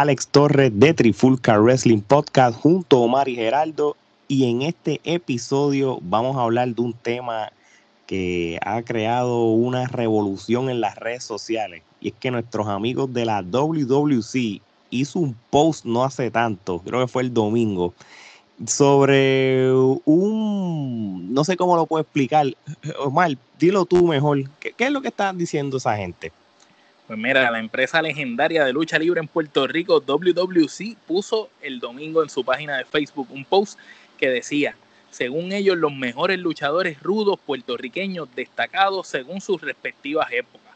Alex Torres de Trifulca Wrestling Podcast junto a Omar y Geraldo. Y en este episodio vamos a hablar de un tema que ha creado una revolución en las redes sociales. Y es que nuestros amigos de la WWC hizo un post no hace tanto, creo que fue el domingo, sobre un, no sé cómo lo puedo explicar. Omar, dilo tú mejor. ¿Qué, qué es lo que están diciendo esa gente? Pues mira, la empresa legendaria de lucha libre en Puerto Rico, WWC, puso el domingo en su página de Facebook un post que decía, según ellos, los mejores luchadores rudos puertorriqueños destacados según sus respectivas épocas.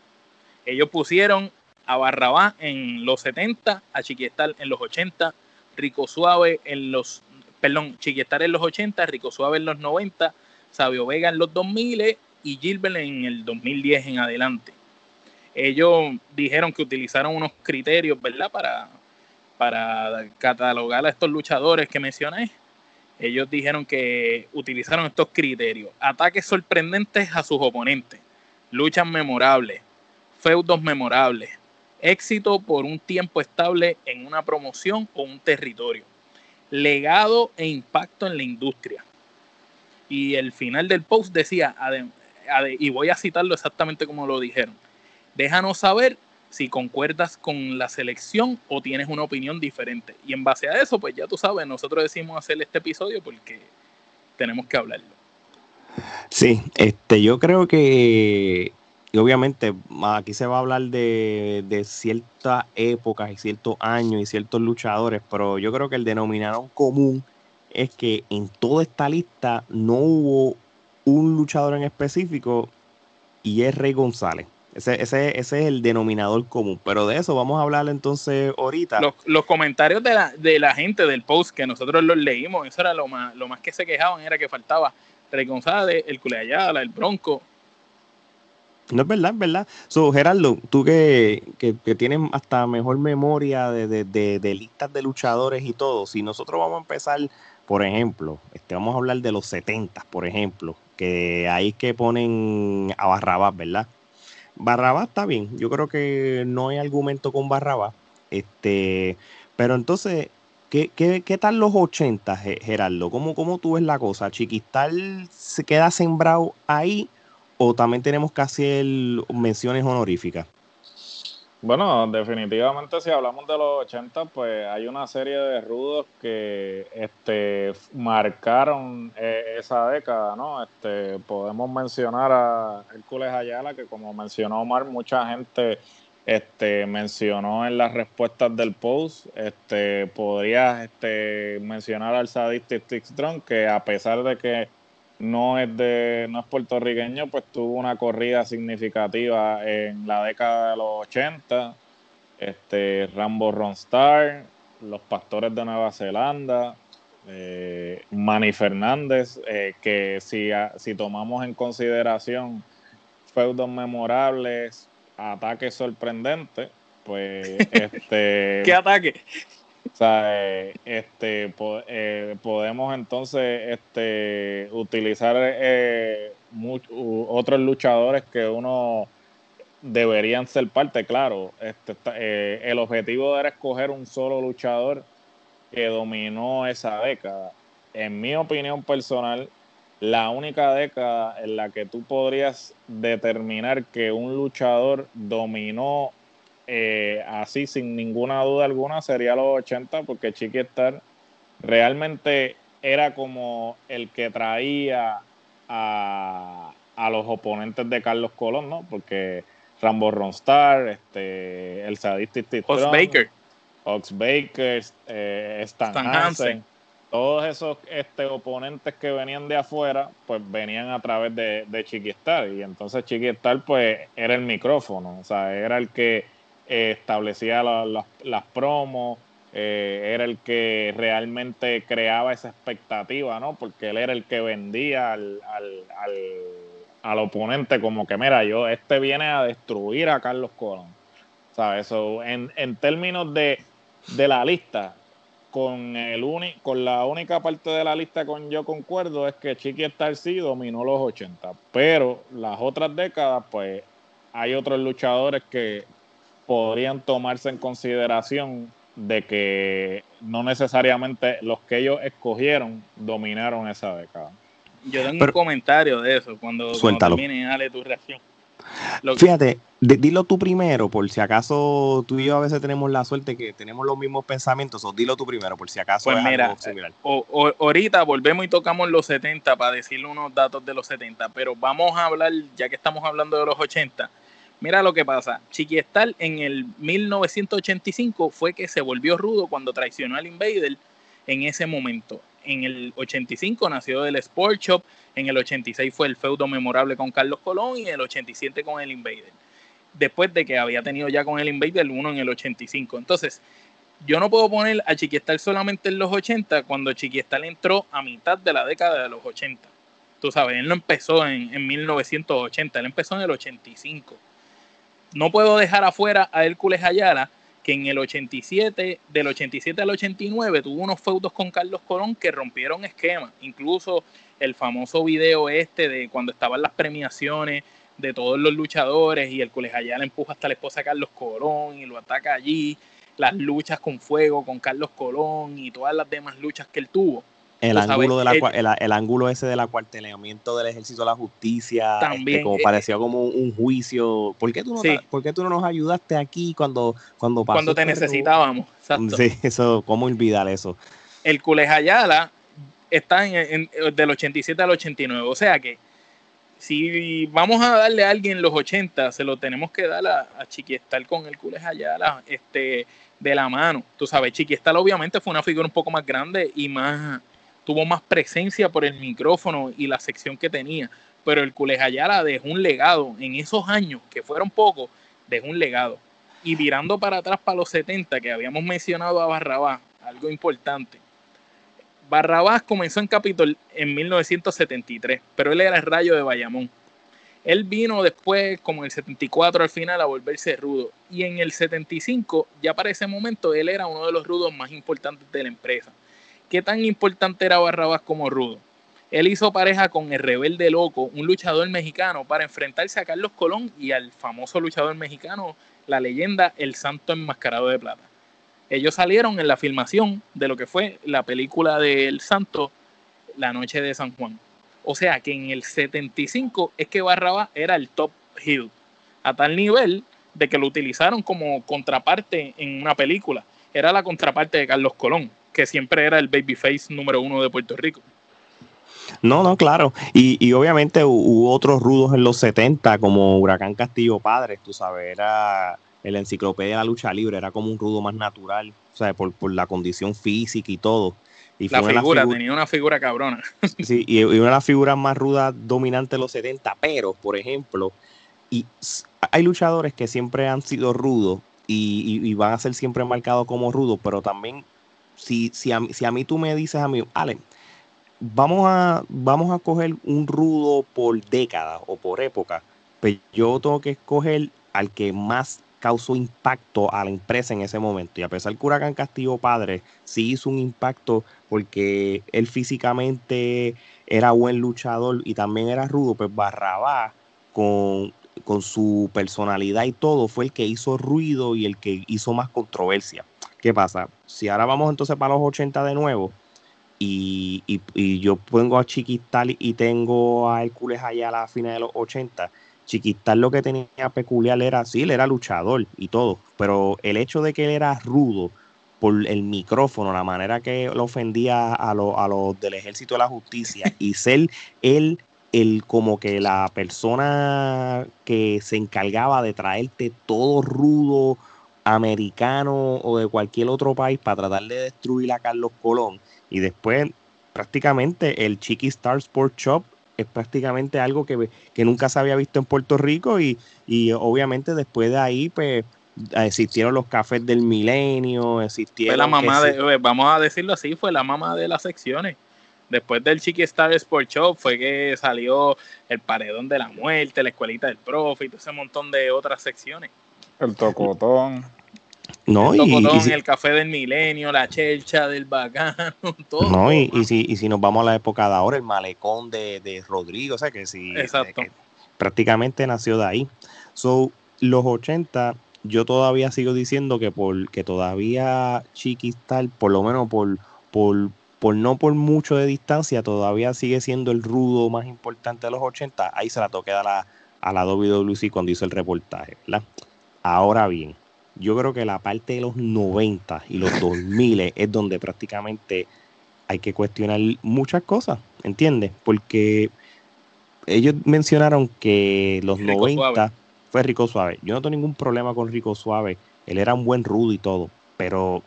Ellos pusieron a Barrabá en los 70, a Chiquistal en los 80, Rico Suave en los, perdón, Chiquistal en los 80, Rico Suave en los 90, Sabio Vega en los 2000 y Gilbert en el 2010 en adelante ellos dijeron que utilizaron unos criterios, ¿verdad? Para, para catalogar a estos luchadores que mencioné. Ellos dijeron que utilizaron estos criterios. Ataques sorprendentes a sus oponentes. Luchas memorables. Feudos memorables. Éxito por un tiempo estable en una promoción o un territorio. Legado e impacto en la industria. Y el final del post decía, y voy a citarlo exactamente como lo dijeron Déjanos saber si concuerdas con la selección o tienes una opinión diferente. Y en base a eso, pues ya tú sabes, nosotros decimos hacer este episodio porque tenemos que hablarlo. Sí, este, yo creo que obviamente aquí se va a hablar de, de ciertas épocas y ciertos años y ciertos luchadores, pero yo creo que el denominador común es que en toda esta lista no hubo un luchador en específico y es Rey González. Ese, ese, ese, es el denominador común. Pero de eso vamos a hablar entonces ahorita. Los, comentarios de la, de la, gente del post que nosotros los leímos, eso era lo más, lo más que se quejaban, era que faltaba Rey González, el Culeayala, el Bronco. No es verdad, es verdad. So, Gerardo, tú que, que, tienes hasta mejor memoria de, de, de, listas de luchadores y todo, si nosotros vamos a empezar, por ejemplo, este, vamos a hablar de los 70, por ejemplo, que ahí que ponen a Barrabás, ¿verdad? Barrabás está bien. Yo creo que no hay argumento con Barrabás. Este, pero entonces, ¿qué, qué, tal los 80, Gerardo? ¿Cómo, ¿Cómo tú ves la cosa? ¿Chiquistal se queda sembrado ahí o también tenemos que hacer menciones honoríficas? Bueno, definitivamente si hablamos de los 80, pues hay una serie de rudos que este, marcaron eh, esa década, ¿no? Este, podemos mencionar a Hércules Ayala, que como mencionó Omar, mucha gente este, mencionó en las respuestas del post. Este, podrías este, mencionar al Sadistic Strong, que a pesar de que no es de no es puertorriqueño, pues tuvo una corrida significativa en la década de los 80. Este, Rambo Ronstar, los Pastores de Nueva Zelanda, eh, Manny Fernández, eh, que si, si tomamos en consideración feudos memorables, ataques sorprendentes, pues este... ¿Qué ataque? O sea, eh, este, eh, podemos entonces este, utilizar eh, otros luchadores que uno deberían ser parte, claro. Este, el objetivo era escoger un solo luchador que dominó esa década. En mi opinión personal, la única década en la que tú podrías determinar que un luchador dominó eh, así sin ninguna duda alguna sería los 80 porque Chiqui Star realmente era como el que traía a, los oponentes de Carlos Colón, ¿no? Porque Rambo Ronstar, este, el Sadistic Ox Baker, Ox Baker, eh, Stan, Hansen, todos esos este, oponentes que venían de afuera, pues venían a través de, de Chiquistar. Y entonces Chiquistar, pues, era el micrófono, o sea, era el que establecía las promos, eh, era el que realmente creaba esa expectativa, ¿no? Porque él era el que vendía al, al, oponente como que, mira, yo, este viene a destruir a Carlos Colón. ¿Sabes? Eso, en, en términos de, de la lista, con, el uni, con la única parte de la lista con yo concuerdo es que Chiqui Star sí dominó los 80, pero las otras décadas, pues hay otros luchadores que, podrían tomarse en consideración de que no necesariamente los que ellos escogieron dominaron esa década. Yo tengo un comentario de eso cuando, cuando termine, dale tu reacción. Fíjate, dilo tú primero, por si acaso tú y yo a veces tenemos la suerte que tenemos los mismos pensamientos, o dilo tú primero, por si acaso pues mira, O, ahorita volvemos y tocamos los 70 para decirle unos datos de los 70, pero vamos a hablar, ya que estamos hablando de los 80, mira lo que pasa. Chiquiestal en el 1985 fue que se volvió rudo cuando traicionó al Invader en ese momento. En el 85 nació el Sport Shop, en el 86 fue el feudo memorable con Carlos Colón y en el 87 con el Invader. Después de que había tenido ya con el Invader uno en el 85. Entonces, yo no puedo poner a Chiquiestal solamente en los 80 cuando Chiquiestal entró a mitad de la década de los 80. Tú sabes, él no empezó en, en 1980, él empezó en el 85. No puedo dejar afuera a Hércules Ayala, que en el 87, del 87 al 89, tuvo unos feudos con Carlos Colón que rompieron esquemas. Incluso el famoso video este de cuando estaban las premiaciones de todos los luchadores y Hércules Ayala empuja hasta la esposa de Carlos Colón y lo ataca allí. Las luchas con fuego con Carlos Colón y todas las demás luchas que él tuvo. El ángulo, de la, el, ángulo ese del acuartelamiento del ejército de la justicia, este, también, como parecía como un, juicio. ¿Por qué, tú no, ¿Por qué tú no nos ayudaste aquí cuando, cuando pasó? Cuando te este necesitábamos, exacto. Sí, eso, ¿cómo olvidar eso? El Ayala está en, del 87 al 89, o sea que si vamos a darle a alguien los 80, se lo tenemos que dar a, a Chiquiestal con el Ayala este, de la mano. Tú sabes, Chiquiestal obviamente fue una figura un poco más grande y más tuvo más presencia por el micrófono y la sección que tenía. Pero el Culejayala dejó un legado en esos años, que fueron pocos, dejó un legado. Y virando para atrás para los 70, que habíamos mencionado a Barrabás, algo importante. Barrabás comenzó en Capitol en 1973, pero él era el rayo de Bayamón. Él vino después, como en el 74 al final, a volverse rudo. Y en el 75, ya para ese momento, él era uno de los rudos más importantes de la empresa. ¿Qué tan importante era Barrabás como rudo? Él hizo pareja con el rebelde loco, un luchador mexicano, para enfrentarse a Carlos Colón y al famoso luchador mexicano, la leyenda El Santo Enmascarado de Plata. Ellos salieron en la filmación de lo que fue la película de El Santo, La Noche de San Juan. O sea que en el 75 es que Barrabás era el top heel, a tal nivel de que lo utilizaron como contraparte en una película. Era la contraparte de Carlos Colón que siempre era el babyface número uno de Puerto Rico. No, no, claro. Y, obviamente hubo otros rudos en los 70, como Huracán Castillo Padre, tú sabes, era el enciclopedia de la lucha libre, era como un rudo más natural, o sea, por, la condición física y todo. Y la figura, tenía una figura cabrona. Sí, y, una de las figuras más rudas dominantes de los 70, pero, por ejemplo, y hay luchadores que siempre han sido rudos y, y van a ser siempre marcados como rudos, pero también si, si, a, si a mí tú me dices a mí, Ale, vamos a, vamos a coger un rudo por década o por época, pues yo tengo que escoger al que más causó impacto a la empresa en ese momento. Y a pesar que Huracán Castillo Padre sí hizo un impacto porque él físicamente era buen luchador y también era rudo, pues Barrabá con, con su personalidad y todo fue el que hizo ruido y el que hizo más controversia. ¿Qué pasa? Si ahora vamos entonces para los 80 de nuevo y, yo pongo a Chiquistal y tengo a Hércules allá a la final de los 80, Chiquistal lo que tenía peculiar era, sí, él era luchador y todo, pero el hecho de que él era rudo por el micrófono, la manera que lo ofendía a, a los del ejército de la justicia y ser él el como que la persona que se encargaba de traerte todo rudo, americano o de cualquier otro país para tratar de destruir a Carlos Colón. Y después, prácticamente, el Chiqui Star Sport Shop es prácticamente algo que, que nunca se había visto en Puerto Rico y, y obviamente después de ahí, pues existieron los cafés del milenio, existieron... Fue la mamá de, vamos a decirlo así, fue la mamá de las secciones. Después del Chiqui Star Sport Shop fue que salió el Paredón de la Muerte, la Escuelita del Profe y todo ese montón de otras secciones. El tocotón. No, el tocotón, y, el café del milenio, la chelcha del bacano, todo. No, y, si, y si nos vamos a la época de ahora, el malecón de, Rodrigo, o sea que sí. Exacto. prácticamente nació de ahí. So, los 80 yo todavía sigo diciendo que por que todavía Chiquistar, por lo menos por, por, por no por mucho de distancia, todavía sigue siendo el rudo más importante de los 80. Ahí se la toqué a la, a la WWC cuando hizo el reportaje, ¿verdad? Ahora bien, yo creo que la parte de los 90 y los 2000 es donde prácticamente hay que cuestionar muchas cosas, ¿entiendes? Porque ellos mencionaron que los 90 fue Rico Suave. Yo no tengo ningún problema con Rico Suave. Él era un buen rudo y todo. Pero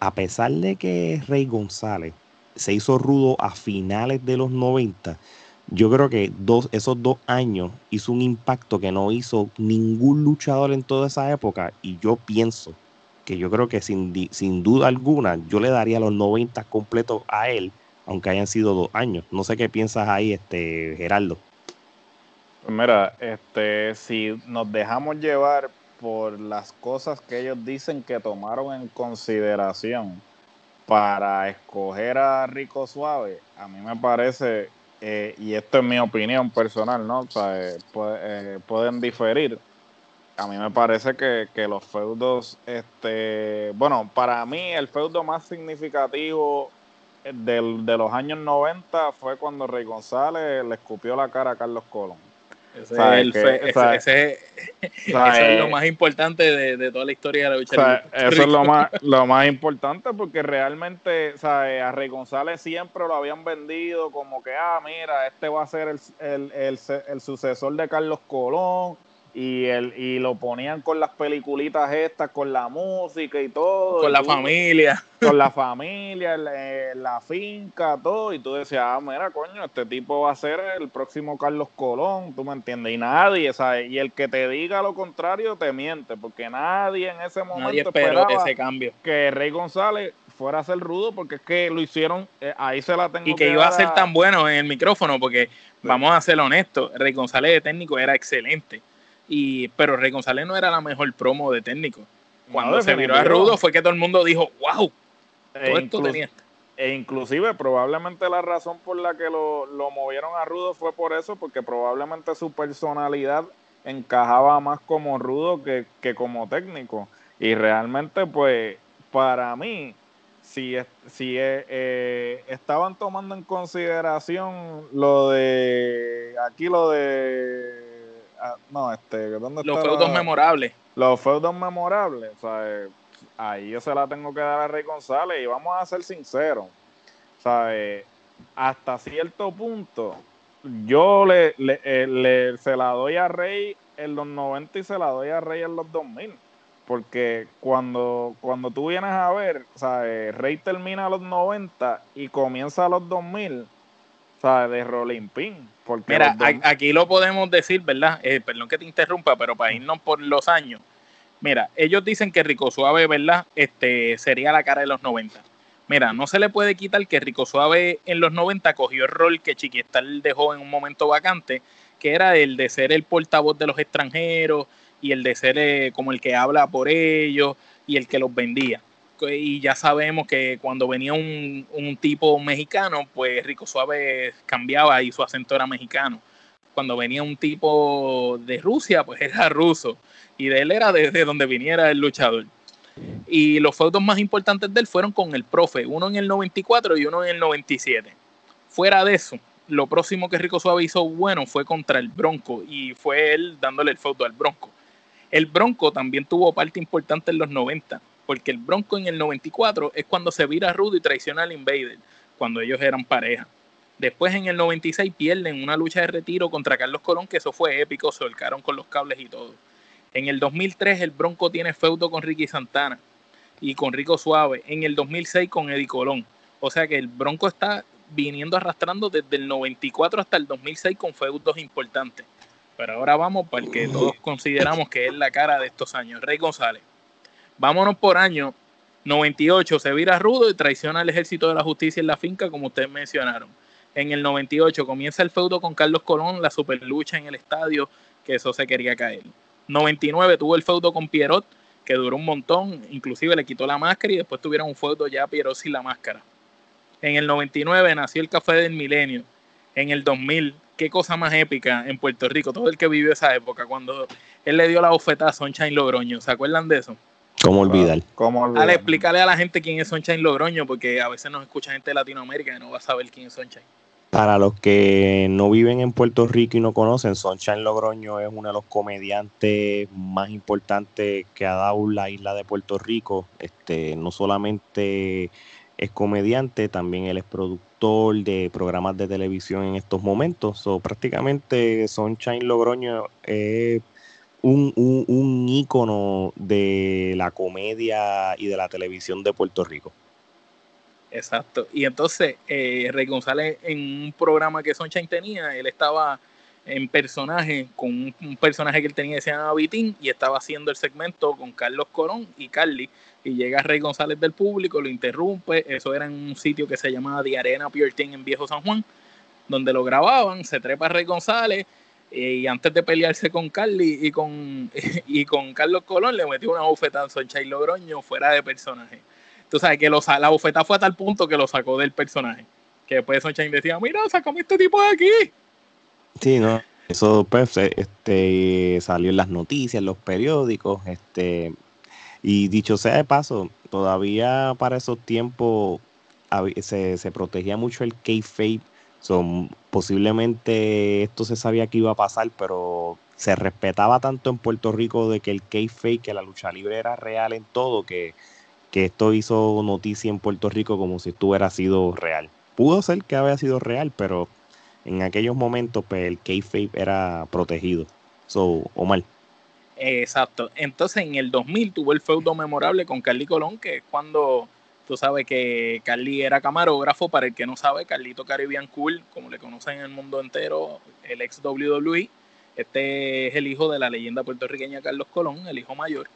a pesar de que Rey González se hizo rudo a finales de los 90, yo creo que dos, esos dos años hizo un impacto que no hizo ningún luchador en toda esa época. Y yo pienso que yo creo que sin, sin duda alguna yo le daría los 90 completos a él, aunque hayan sido dos años. No sé qué piensas ahí, este Gerardo. Pues mira, este, si nos dejamos llevar por las cosas que ellos dicen que tomaron en consideración para escoger a Rico Suave, a mí me parece, eh, y esto es mi opinión personal, ¿no? O sea, eh, eh, pueden diferir. A mí me parece que, que, los feudos, este, bueno, para mí el feudo más significativo del, de los años 90 fue cuando Rey González le escupió la cara a Carlos Colón. Ese, es, lo más importante de, toda la historia de la lucha Eso es lo más, lo más importante porque realmente a Rey González siempre lo habían vendido como que, ah, mira, este va a ser el, el, el sucesor de Carlos Colón y, el, y lo ponían con las peliculitas estas, con la música y todo. Con la familia. Con la familia, la, finca, todo. Y tú decías, ah, mira, coño, este tipo va a ser el próximo Carlos Colón, tú me entiendes. Y nadie, ¿sabes? Y el que te diga lo contrario te miente, porque nadie en ese momento esperaba ese cambio. que Rey González fuera a ser rudo, porque es que lo hicieron, eh, ahí se la tengo Y que, iba a ser tan bueno en el micrófono, porque vamos a ser honestos, Rey González de técnico era excelente y, pero Rey González no era la mejor promo de técnico. Cuando se viró a Rudo fue que todo el mundo dijo, wow, todo e esto tenía. E inclusive probablemente la razón por la que lo, movieron a Rudo fue por eso, porque probablemente su personalidad encajaba más como Rudo que, como técnico. Y realmente, pues, para mí, si, si eh, estaban tomando en consideración lo de, aquí lo de Ah, no, este, ¿dónde Los feudos memorables. Los feudos memorables, o sea, eh, ahí yo se la tengo que dar a Rey González y vamos a ser sinceros, o sea, eh, hasta cierto punto, yo le, eh, le, se la doy a Rey en los 90 y se la doy a Rey en los 2000. Porque cuando, cuando tú vienes a ver, o sea, Rey termina a los 90 y comienza a los 2000, o sea, de Rolling Pin. Porque Mira, aquí lo podemos decir, ¿verdad? Eh, perdón que te interrumpa, pero para irnos por los años. Mira, ellos dicen que Rico Suave, ¿verdad? Este sería la cara de los 90. Mira, no se le puede quitar que Rico Suave en los 90 cogió el rol que Chiquistal dejó en un momento vacante, que era el de ser el portavoz de los extranjeros y el de ser eh, como el que habla por ellos y el que los vendía y ya sabemos que cuando venía un, tipo mexicano, pues Rico Suave cambiaba y su acento era mexicano. Cuando venía un tipo de Rusia, pues era ruso. Y de él era desde donde viniera el luchador. Y los feudos más importantes de él fueron con el profe, uno en el 94 y uno en el 97. Fuera de eso, lo próximo que Rico Suave hizo bueno fue contra el Bronco y fue él dándole el feudo al Bronco. El Bronco también tuvo parte importante en los 90 porque el Bronco en el 94 es cuando se vira rudo y traiciona al Invader, cuando ellos eran pareja. Después en el 96 pierden una lucha de retiro contra Carlos Colón, que eso fue épico, se holcaron con los cables y todo. En el 2003 el Bronco tiene feudo con Ricky Santana y con Rico Suave. En el 2006 con Eddie Colón. O sea que el Bronco está viniendo arrastrando desde el 94 hasta el 2006 con feudos importantes. Pero ahora vamos para el que todos consideramos que es la cara de estos años, Rey González. Vámonos por año 98, se vira rudo y traiciona al ejército de la justicia en la finca, como ustedes mencionaron. En el 98 comienza el feudo con Carlos Colón, la super lucha en el estadio, que eso se quería caer. 99 tuvo el feudo con Pierrot, que duró un montón, inclusive le quitó la máscara y después tuvieron un feudo ya Pierrot sin la máscara. En el 99 nació el Café del Milenio. En el 2000 qué cosa más épica en Puerto Rico, todo el que vivió esa época, cuando él le dio la bofetada a Sunshine Logroño, ¿se acuerdan de eso? ¿Cómo olvidar? ¿Cómo olvidar? Dale, explícale a la gente quién es Sunshine Logroño, porque a veces nos escucha gente de Latinoamérica y no va a saber quién es Sunshine. Para los que no viven en Puerto Rico y no conocen, Sunshine Logroño es uno de los comediantes más importantes que ha dado la isla de Puerto Rico. Este, no solamente es comediante, también él es productor de programas de televisión en estos momentos. So, prácticamente Sunshine Logroño es un, un, un ícono de la comedia y de la televisión de Puerto Rico. Exacto. Y entonces, eh, Rey González, en un programa que Sunshine tenía, él estaba en personaje, con un, personaje que él tenía que se llama Vitín, y estaba haciendo el segmento con Carlos Colón y Carly. Y llega Rey González del público, lo interrumpe. Eso era en un sitio que se llamaba The Arena Pure Team en Viejo San Juan, donde lo grababan. Se trepa Rey González. Eh, y antes de pelearse con Carly y con, y con Carlos Colón, le metió una bofetada a Sunshine Logroño fuera de personaje tú sabes que lo, la bofeta fue a tal punto que lo sacó del personaje. Que después Sunshine decía, mira, sacame este tipo de aquí. Sí, no. Eso pues eh, este salió en las noticias, en los periódicos, este y dicho sea de paso, todavía para esos tiempos se, se protegía mucho el kayfabe, so, posiblemente esto se sabía que iba a pasar, pero se respetaba tanto en Puerto Rico de que el kayfabe, que la lucha libre era real en todo, que, que esto hizo noticia en Puerto Rico como si esto hubiera sido real. Pudo ser que había sido real, pero en aquellos momentos pues, el kayfabe era protegido. So, Omar. Exacto. Entonces en el 2000 tuvo el feudo memorable con Carly Colón, que es cuando tú sabes que Carly era camarógrafo. Para el que no sabe, Carlito Caribbean Cool, como le conocen en el mundo entero, el ex WWE. Este es el hijo de la leyenda puertorriqueña Carlos Colón, el hijo mayor.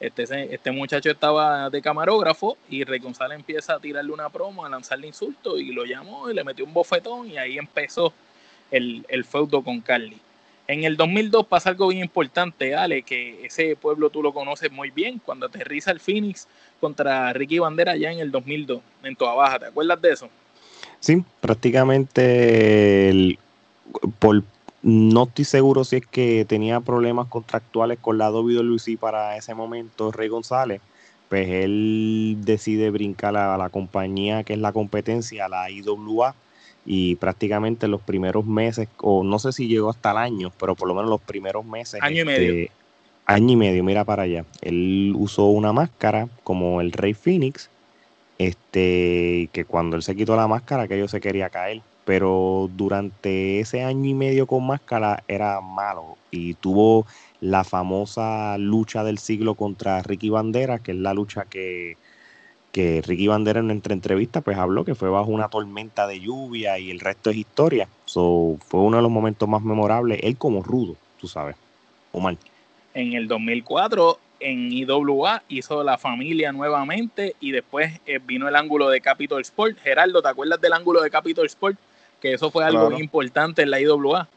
Este, este muchacho estaba de camarógrafo y Rey empieza a tirarle una promo, a lanzarle insultos y lo llamó y le metió un bofetón y ahí empezó el, el feudo con Carly. En el 2002 pasa algo bien importante, Ale, que ese pueblo tú lo conoces muy bien, cuando aterriza el Phoenix contra Ricky Bandera allá en el 2002, en Toa Baja, ¿te acuerdas de eso? Sí, prácticamente por, no estoy seguro si es que tenía problemas contractuales con la WWE para ese momento, Rey González, pues él decide brincar a la compañía que es la competencia, la IWA, y prácticamente los primeros meses, o no sé si llegó hasta el año, pero por lo menos los primeros meses. Año y este, medio. Año y medio, mira para allá. Él usó una máscara como el Rey Phoenix, este, que cuando él se quitó la máscara, aquello se quería caer. Pero durante ese año y medio con máscara era malo y tuvo la famosa lucha del siglo contra Ricky Bandera, que es la lucha que, que Ricky Bandera en entre entrevistas pues habló que fue bajo una tormenta de lluvia y el resto es historia. So, fue uno de los momentos más memorables, él como rudo, tú sabes, Omar. En el 2004 en IWA hizo La Familia nuevamente y después eh, vino el ángulo de Capitol Sport. Gerardo, ¿te acuerdas del ángulo de Capitol Sport? Que eso fue algo Claro. importante en la IWA.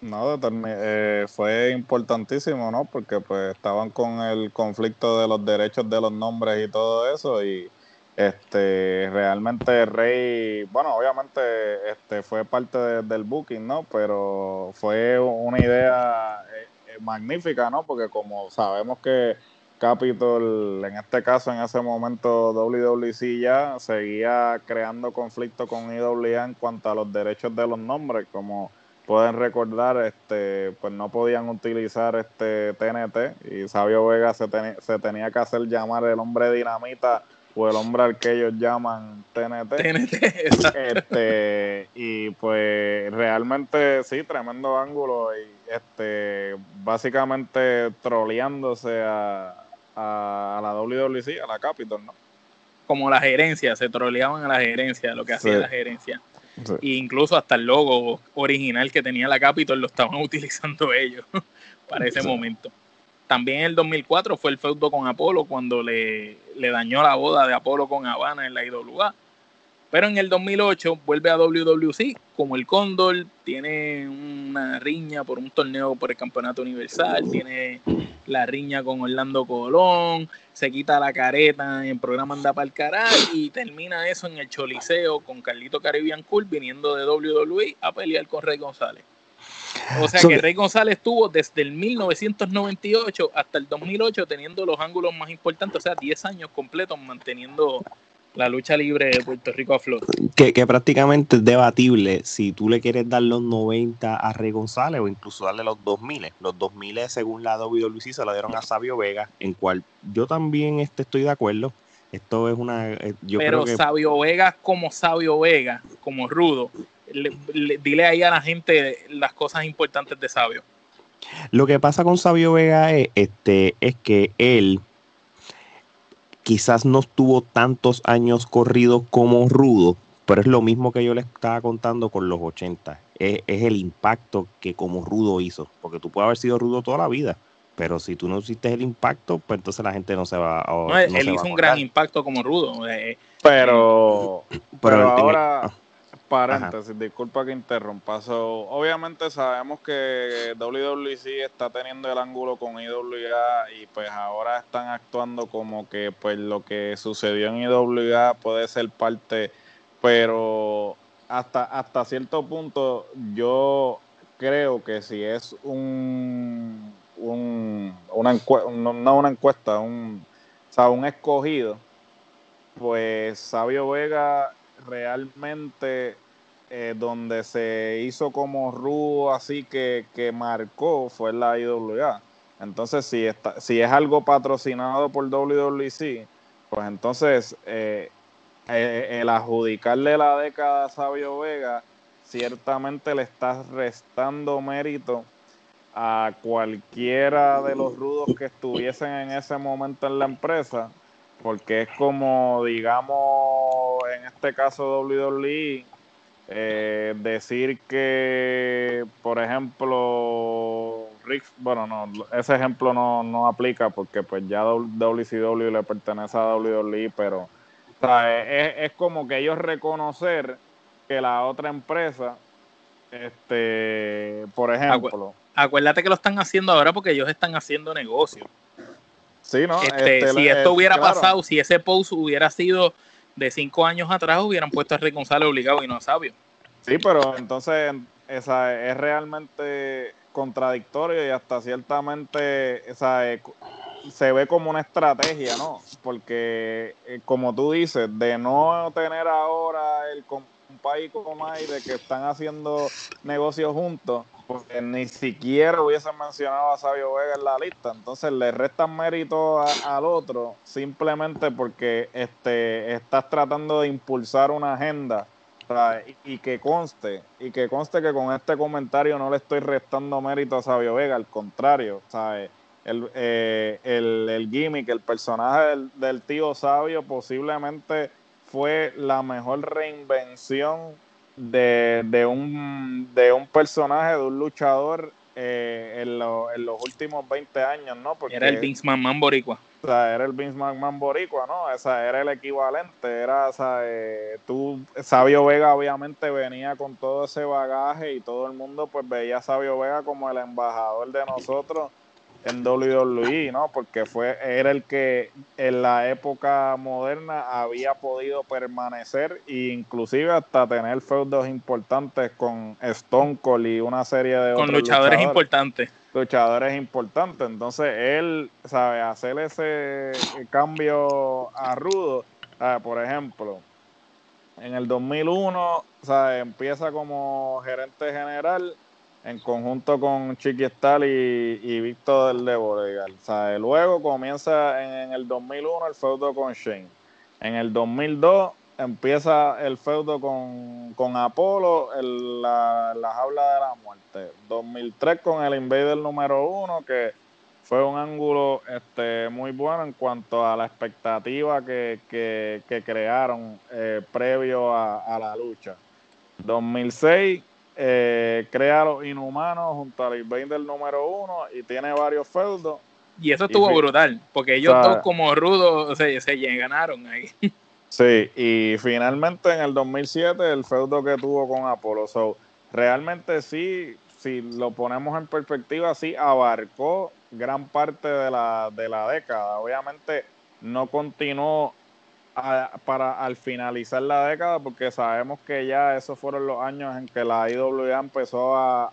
No, eh, fue importantísimo, ¿no? Porque pues estaban con el conflicto de los derechos de los nombres y todo eso y este realmente Rey, bueno, obviamente este fue parte de- del booking, ¿no? Pero fue una idea eh, eh, magnífica, ¿no? Porque como sabemos que Capitol, en este caso, en ese momento WWC ya seguía creando conflicto con IWA en cuanto a los derechos de los nombres, como pueden recordar, este, pues no podían utilizar este TNT y Sabio Vega se, se tenía que hacer llamar el hombre dinamita o el hombre al que ellos llaman TNT. TNT. Este, y pues realmente sí, tremendo ángulo y este, básicamente troleándose a, a, a la WWC, a la Capitol, ¿no? como la gerencia, se troleaban a la gerencia, lo que hacía Sí. la gerencia. Sí. E incluso hasta el logo original que tenía la Capitol lo estaban utilizando ellos para ese Sí. momento. También en el 2004 fue el feudo con Apolo cuando le, le dañó la boda de Apolo con Habana en la IWA. Pero en el 2008 vuelve a WWC como el Cóndor, tiene una riña por un torneo por el Campeonato Universal, tiene la riña con Orlando Colón, se quita la careta en programa Anda para el Caral y termina eso en el Choliseo con Carlito Caribbean Cool viniendo de WWE a pelear con Rey González. O sea que Rey González estuvo desde el 1998 hasta el 2008 teniendo los ángulos más importantes, o sea, 10 años completos manteniendo la lucha libre de Puerto Rico a flor. Que, que, prácticamente es debatible si tú le quieres dar los 90 a Rey González o incluso darle los 2000. Los 2000 según la WWE se lo dieron a Sabio Vega, en cual yo también este, estoy de acuerdo. Esto es una... Eh, yo Pero creo que... Sabio Vega como Sabio Vega, como Rudo, dile ahí a la gente las cosas importantes de Sabio. Lo que pasa con Sabio Vega es, este, es que él quizás no tuvo tantos años corridos como Rudo, pero es lo mismo que yo le estaba contando con los 80. Es, el impacto que como Rudo hizo, porque tú puedes haber sido Rudo toda la vida, pero si tú no hiciste el impacto, pues entonces la gente no se va a... No, él hizo un gran impacto como Rudo. Eh, pero, pero, ahora paréntesis, disculpa que interrumpa. obviamente sabemos que WWC está teniendo el ángulo con IWA y pues ahora están actuando como que pues lo que sucedió en IWA puede ser parte, pero hasta, hasta cierto punto yo creo que si es un, un una encuesta, no una encuesta, un, o un escogido, pues Sabio Vega realmente eh, donde se hizo como rudo así que, que marcó fue la IWA. Entonces, si, está, si es algo patrocinado por WWC, pues entonces eh, eh, el adjudicarle la década a Sabio Vega ciertamente le está restando mérito a cualquiera de los rudos que estuviesen en ese momento en la empresa, porque es como, digamos, en este caso WWE, eh, decir que, por ejemplo, Rick, bueno, no, ese ejemplo no, no aplica porque pues ya WCW le pertenece a WWE, pero es, es, como que ellos reconocer que la otra empresa, este, por ejemplo... acuérdate que lo están haciendo ahora porque ellos están haciendo negocio. Sí, ¿no? Este, este, si esto hubiera pasado, si ese post hubiera sido de cinco años atrás hubieran puesto a Rey González obligado y no a Sabio. Sí, pero entonces esa es realmente contradictorio y hasta ciertamente esa, eh, se ve como una estrategia, ¿no? Porque eh, como tú dices, de no tener ahora el un país como hay de que están haciendo negocios juntos, porque ni siquiera hubiesen mencionado a Sabio Vega en la lista. Entonces le restan mérito al otro simplemente porque este, estás tratando de impulsar una agenda y, que conste, y que conste que con este comentario no le estoy restando mérito a Sabio Vega, al contrario, ¿sabes? El, eh, el, el, gimmick, el personaje del, del tío Sabio posiblemente fue la mejor reinvención de, un, de un personaje, de un luchador eh, en, en, los últimos 20 años, ¿no? Porque, era el Vince McMahon boricua. O sea, era el Vince McMahon boricua, ¿no? O sea, era el equivalente, era, o sea, eh, tú, Sabio Vega obviamente venía con todo ese bagaje y todo el mundo pues veía a Sabio Vega como el embajador de nosotros en WWE, ¿no? Porque fue, era el que en la época moderna había podido permanecer e inclusive hasta tener feudos importantes con Stone Cold y una serie de con luchadores, importantes. Luchadores importantes. Entonces él, sabe, hacer ese cambio a rudo, por ejemplo, en el 2001, ¿sabe? empieza como gerente general en conjunto con Chiqui Stal y, Víctor del de O sea, luego comienza en, el 2001 el feudo con Shane. En el 2002 empieza el feudo con, con Apolo, en la, la, jaula de la muerte. 2003 con el Invader número uno, que fue un ángulo este, muy bueno en cuanto a la expectativa que, crearon eh, previo a, a la lucha. 2006 eh, crea los inhumanos junto al Invader número uno y tiene varios feudos. Y eso estuvo brutal, porque ellos dos como rudos se, se ganaron ahí. Sí, y finalmente en el 2007 el feudo que tuvo con Apolo. So, realmente sí, si lo ponemos en perspectiva, sí abarcó gran parte de la, de la década. Obviamente no continuó para al finalizar la década, porque sabemos que ya esos fueron los años en que la IWA empezó a,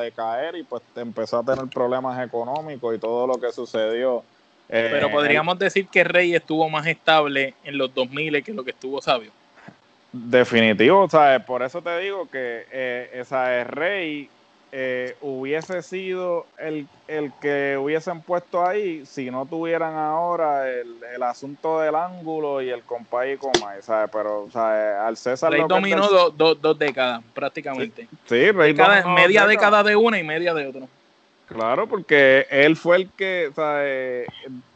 decaer y pues empezó a tener problemas económicos y todo lo que sucedió. Eh, Pero podríamos decir que Rey estuvo más estable en los 2000 que lo que estuvo Sabio. Definitivo, ¿sabes? Por eso te digo que eh, esa es Rey eh, hubiese sido el, el, que hubiesen puesto ahí si no tuvieran ahora el, el asunto del ángulo y el compay y comay, ¿sabes? Pero, ¿sabes? Al César. Rey dominó dos décadas, prácticamente. Sí, Rey Media década de una y media de otra. Claro, porque él fue el que ¿sabes?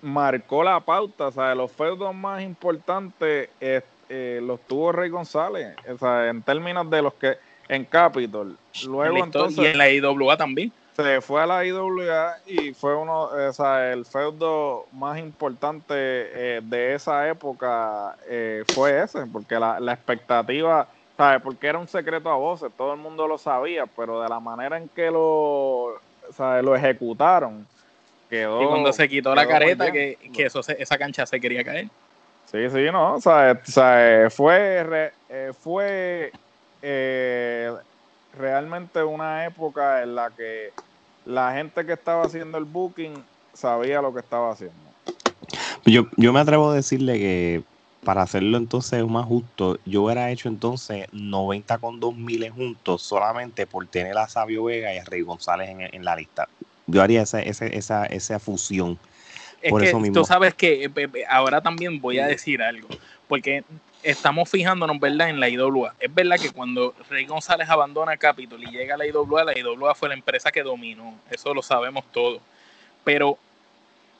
marcó la pauta, ¿sabes? Los feudos más importantes eh, los tuvo Rey González, ¿sabes? en términos de los que en Capitol. Luego entonces. Y en la IWA también. Se fue a la IWA y fue uno, o sea, el feudo más importante eh, de esa época eh, fue ese, porque la, la expectativa, ¿sabes? Porque era un secreto a voces, todo el mundo lo sabía, pero de la manera en que lo, lo ejecutaron, quedó. Y cuando se quitó la careta, que, que eso esa cancha se quería caer. Sí, sí, no, o sea, o sea fue, eh, fue eh, realmente una época en la que la gente que estaba haciendo el booking sabía lo que estaba haciendo. Yo, yo me atrevo a decirle que para hacerlo entonces más justo, yo hubiera hecho entonces 90 con 2000 juntos solamente por tener a Sabio Vega y a Rey González en, la lista. Yo haría esa, esa, esa, esa fusión. Es por que eso mismo. tú sabes que eh, ahora también voy a decir algo, porque estamos fijándonos, ¿verdad?, en la IWA. Es verdad que cuando Rey González abandona Capitol y llega a la IWA, la IWA fue la empresa que dominó. Eso lo sabemos todos. Pero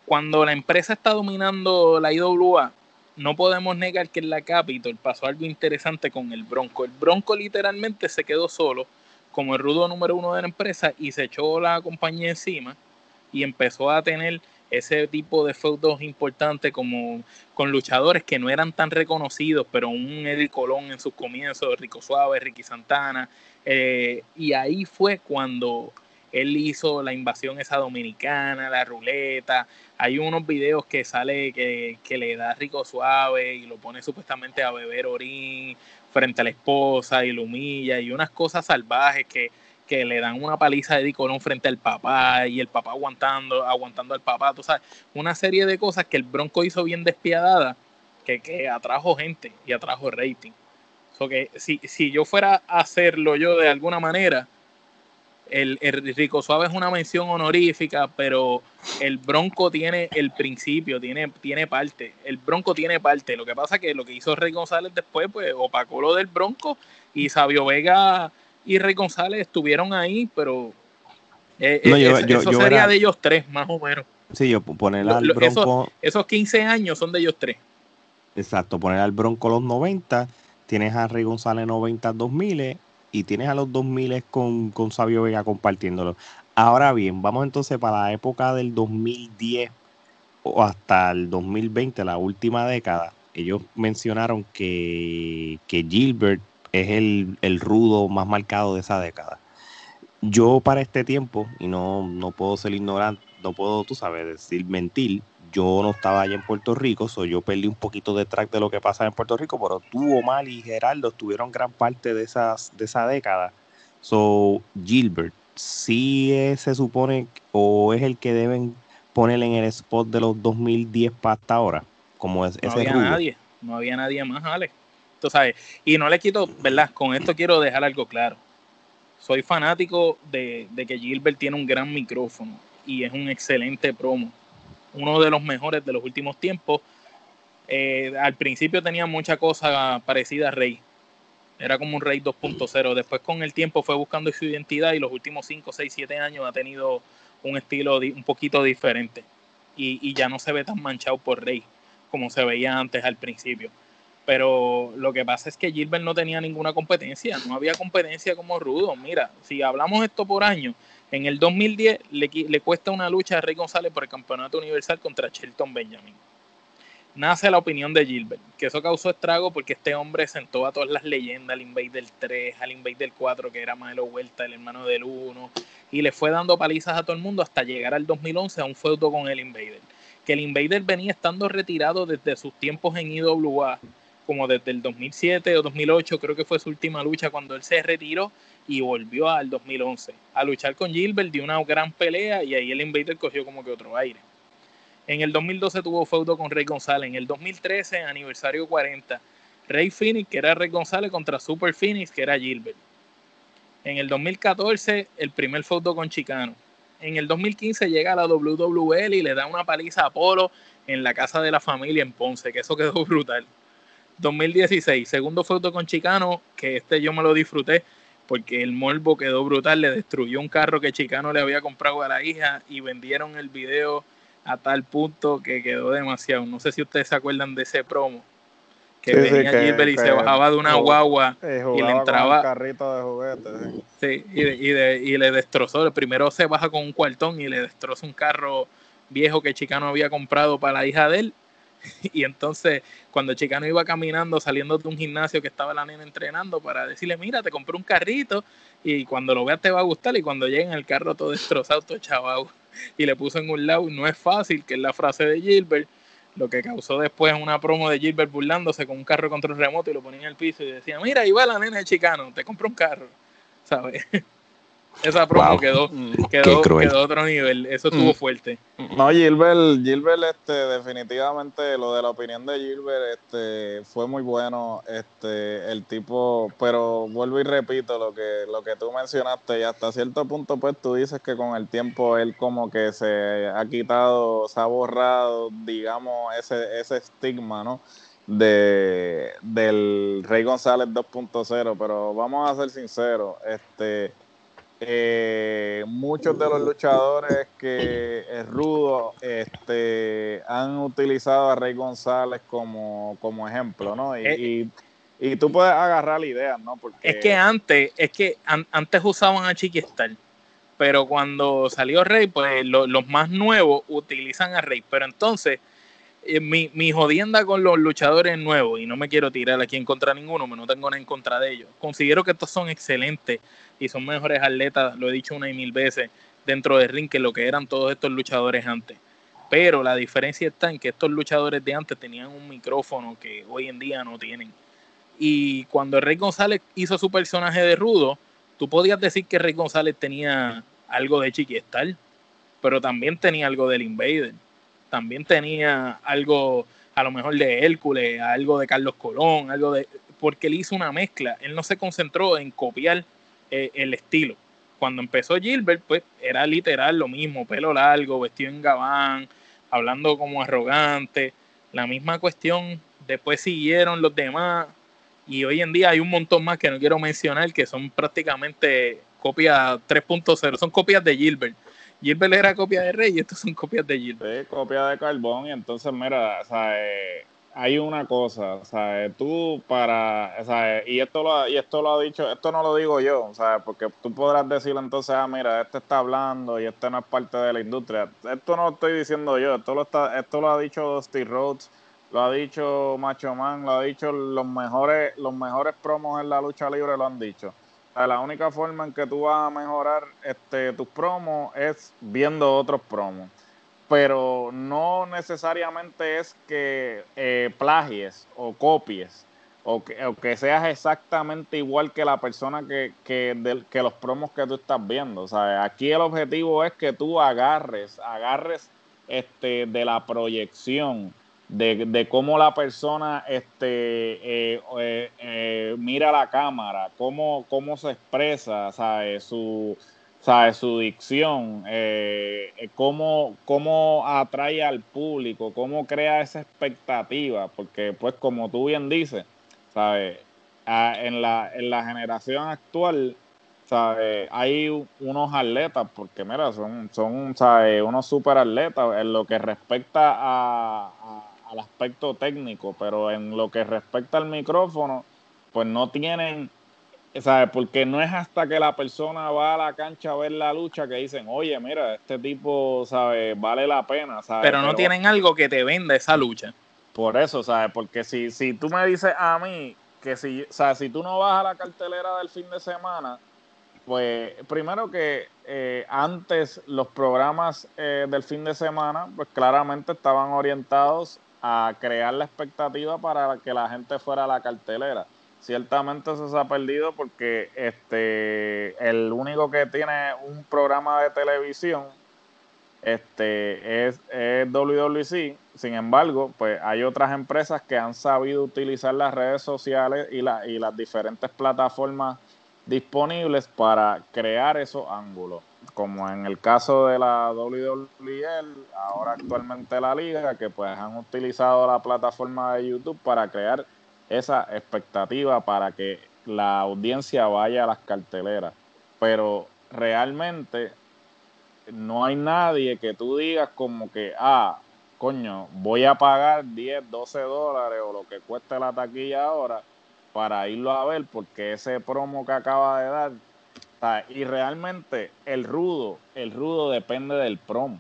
cuando la empresa está dominando la IWA, no podemos negar que en la Capitol pasó algo interesante con el Bronco. El Bronco literalmente se quedó solo como el rudo número uno de la empresa y se echó la compañía encima y empezó a tener ese tipo de feudos importantes como con luchadores que no eran tan reconocidos, pero un Eddie Colón en sus comienzos, Rico Suave, Ricky Santana, eh, y ahí fue cuando él hizo la invasión esa dominicana, la ruleta, hay unos videos que sale que, que le da Rico Suave y lo pone supuestamente a beber orín frente a la esposa y lo humilla y unas cosas salvajes que que le dan una paliza de Colón frente al papá y el papá aguantando, aguantando al papá, tú sabes, una serie de cosas que el Bronco hizo bien despiadada, que, que atrajo gente y atrajo rating. So que si, si yo fuera a hacerlo yo de alguna manera, el, el, Rico Suave es una mención honorífica, pero el Bronco tiene el principio, tiene, tiene parte. El Bronco tiene parte. Lo que pasa es que lo que hizo Rey González después, pues opacó lo del Bronco y Sabio Vega y Rey González estuvieron ahí, pero eh, eso sería de ellos tres, más o menos. Sí, yo poner al Bronco. Esos, 15 años son de ellos tres. Exacto, poner al Bronco los 90, tienes a Rey González 90 2000 y tienes a los 2000 con, con Sabio Vega compartiéndolo. Ahora bien, vamos entonces para la época del 2010 o hasta el 2020, la última década. Ellos mencionaron que, que Gilbert es el, rudo más marcado de esa década. Yo para este tiempo, y no, no puedo ser ignorante, no puedo, tú sabes, decir mentir, yo no estaba allá en Puerto Rico, so yo perdí un poquito de track de lo que pasa en Puerto Rico, pero tú, Omar y Gerardo tuvieron gran parte de, esas, de esa década. So, Gilbert, sí se supone o es el que deben poner en el spot de los 2010 para hasta ahora, como es, no había nadie, no había nadie más, Alex. Y no le quito, ¿verdad? Con esto quiero dejar algo claro. Soy fanático de, que Gilbert tiene un gran micrófono y es un excelente promo. Uno de los mejores de los últimos tiempos. Eh, al principio tenía mucha cosa parecida a Rey. Era como un Rey 2.0. Después con el tiempo fue buscando su identidad y los últimos 5, 6, 7 años ha tenido un estilo un poquito diferente. Y, y ya no se ve tan manchado por Rey como se veía antes al principio. Pero lo que pasa es que Gilbert no tenía ninguna competencia, no había competencia como Rudo. Mira, si hablamos esto por año, en el 2010 le, le cuesta una lucha a Rey González por el campeonato universal contra Shelton Benjamin. Nace la opinión de Gilbert, que eso causó estrago porque este hombre sentó a todas las leyendas, al Invader 3, al Invader 4, que era Maelo Vuelta, el hermano del 1, y le fue dando palizas a todo el mundo hasta llegar al 2011 a un feudo con el Invader que el Invader venía estando retirado desde sus tiempos en IWA, como desde el 2007 o 2008, creo que fue su última lucha cuando él se retiró y volvió al 2011 a luchar con Gilbert, dio una gran pelea y ahí el Invader cogió como que otro aire. En el 2012 tuvo feudo con Rey González, en el 2013 aniversario 40, Rey Phoenix, que era Rey González, contra Super Phoenix, que era Gilbert. En el 2014, el primer feudo con Chicano. En el 2015 llega a la WWL y le da una paliza a Apolo en la casa de la familia en Ponce, que eso quedó brutal. 2016, segundo feudo con Chicano, que este yo me lo disfruté porque el morbo quedó brutal, le destruyó un carro que Chicano le había comprado a la hija y vendieron el video a tal punto que quedó demasiado. No sé si ustedes se acuerdan de ese promo que venía Gilbert y se bajaba de una guagua y le entraba. Un carrito de juguetes. Sí, y, y, le destrozó. Primero se baja con un cuartón y le destroza un carro viejo que Chicano había comprado para la hija de él. Y entonces, cuando Chicano iba caminando, saliendo de un gimnasio que estaba la nena entrenando, para decirle: Mira, te compré un carrito y cuando lo veas te va a gustar. Y cuando llegue en el carro todo destrozado, todo chaval, y le puso en un lado: No es fácil, que es la frase de Gilbert lo que causó después una promo de Gilbert burlándose con un carro control remoto y lo ponía en el piso y decía, mira, ahí va la nena de Chicano, te compro un carro, ¿sabes? Esa promo quedó, quedó, quedó otro nivel, eso estuvo mm. fuerte. No, Gilbert, Gilbert, este, definitivamente lo de la opinión de Gilbert, este, fue muy bueno, este, el tipo, pero vuelvo y repito lo que, lo que tú mencionaste, y hasta cierto punto, pues tú dices que con el tiempo él como que se ha quitado, se ha borrado, digamos, ese, ese estigma, ¿no? De, del Rey González 2.0, pero vamos a ser sinceros, este eh, muchos de los luchadores que es rudo este, han utilizado a Rey González como, como ejemplo, ¿no? Y, eh, y, tú puedes agarrar la idea, ¿no? Porque... Es que antes, es que antes usaban a Chiquistal, pero cuando salió Rey, pues los más nuevos utilizan a Rey, pero entonces eh, mi, mi, jodienda con los luchadores nuevos, y no me quiero tirar aquí en contra de ninguno, no tengo nada en contra de ellos. Considero que estos son excelentes y son mejores atletas, lo he dicho una y mil veces, dentro del ring que lo que eran todos estos luchadores antes. Pero la diferencia está en que estos luchadores de antes tenían un micrófono que hoy en día no tienen. Y cuando Rey González hizo su personaje de rudo, tú podías decir que Rey González tenía algo de Chiquistal, pero también tenía algo del Invader también tenía algo, a lo mejor de Hércules, algo de Carlos Colón, algo de. Porque él hizo una mezcla. Él no se concentró en copiar eh, el estilo. Cuando empezó Gilbert, pues era literal lo mismo: pelo largo, vestido en gabán, hablando como arrogante. La misma cuestión. Después siguieron los demás. Y hoy en día hay un montón más que no quiero mencionar que son prácticamente copias 3.0, son copias de Gilbert. Gilbert era copia de Rey y estos son copias de Gilbert. Sí, copia de Carbón. Y entonces, mira, o sea, eh, hay una cosa, o sea, tú para, o sea, y esto lo, y esto lo ha dicho, esto no lo digo yo, sea, porque tú podrás decir entonces, ah, mira, este está hablando y este no es parte de la industria. Esto no lo estoy diciendo yo, esto lo está, esto lo ha dicho Steve Rhodes, lo ha dicho Macho Man, lo ha dicho los mejores, los mejores promos en la lucha libre lo han dicho la única forma en que tú vas a mejorar este, tus promos es viendo otros promos. Pero no necesariamente es que eh, plagies o copies o que, seas exactamente igual que la persona que, que, que los promos que tú estás viendo. O sea, aquí el objetivo es que tú agarres, agarres este, de la proyección de, de cómo la persona este, eh, eh, mira la cámara, cómo, cómo se expresa, ¿sabe? Su, ¿sabe? su dicción, cómo, cómo atrae al público, cómo crea esa expectativa, porque pues como tú bien dices, ¿sabes? en, la, en la generación actual, ¿sabe? hay unos atletas, porque mira, son, son ¿sabe? unos super atletas en lo que respecta a al aspecto técnico, pero en lo que respecta al micrófono, pues no tienen, ¿sabes? Porque no es hasta que la persona va a la cancha a ver la lucha que dicen, oye, mira, este tipo, ¿sabes? Vale la pena, ¿sabes? Pero no tienen algo que te venda esa lucha. Por eso, ¿sabes? Porque si, si tú me dices a mí que si, sea, si tú no vas a la cartelera del fin de semana, pues primero que eh, antes los programas eh, del fin de semana, pues claramente estaban orientados a crear la expectativa para que la gente fuera a la cartelera. Ciertamente eso se ha perdido porque este el único que tiene un programa de televisión este es, es WWC. Sin embargo, pues hay otras empresas que han sabido utilizar las redes sociales y, la, y las diferentes plataformas disponibles para crear esos ángulos, como en el caso de la WWL, ahora actualmente la liga, que pues han utilizado la plataforma de YouTube para crear esa expectativa para que la audiencia vaya a las carteleras. Pero realmente no hay nadie que tú digas como que, ah, coño, voy a pagar 10, 12 dólares o lo que cueste la taquilla ahora para irlo a ver porque ese promo que acaba de dar y realmente el rudo, el rudo depende del promo.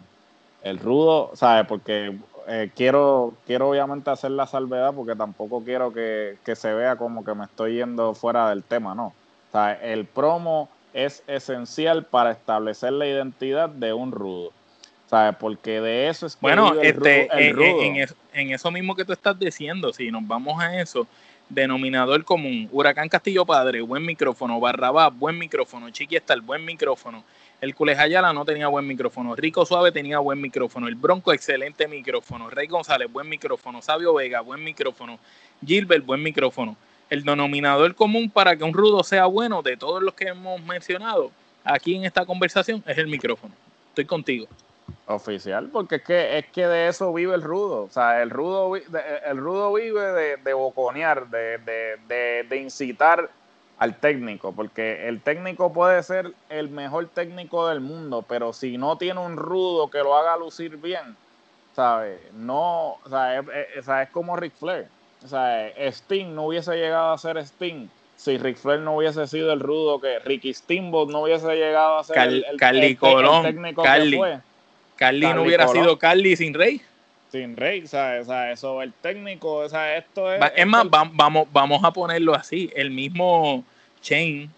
El rudo, ¿sabes? Porque eh, quiero, quiero obviamente hacer la salvedad porque tampoco quiero que, se vea como que me estoy yendo fuera del tema, ¿no? O sea, el promo es esencial para establecer la identidad de un rudo. ¿Sabes? Porque de eso es que bueno, este, el, rudo. En, en, eso mismo que tú estás diciendo, si nos vamos a eso, denominador común, Huracán Castillo Padre, buen micrófono, Barrabá, buen micrófono, Chiqui el buen micrófono, el Ayala no tenía buen micrófono, Rico Suave tenía buen micrófono, el Bronco excelente micrófono, Rey González buen micrófono, Sabio Vega buen micrófono, Gilbert buen micrófono. El denominador común para que un rudo sea bueno de todos los que hemos mencionado aquí en esta conversación es el micrófono. Estoy contigo. Oficial, porque es que, es que de eso vive el rudo. O sea, el rudo, el rudo vive de, de boconear, de, de, de, incitar al técnico, porque el técnico puede ser el mejor técnico del mundo, pero si no tiene un rudo que lo haga lucir bien, ¿sabes? No, o sea, es, como Ric Flair. O sea, Sting no hubiese llegado a ser Sting si Ric Flair no hubiese sido el rudo que Ricky Steamboat no hubiese llegado a ser el, técnico que fue. Carly, no hubiera sido Carly sin Rey. Sin Rey, ¿sabes? eso, el técnico, o sea, esto es. Es más, vamos, vamos a ponerlo así. El mismo Chain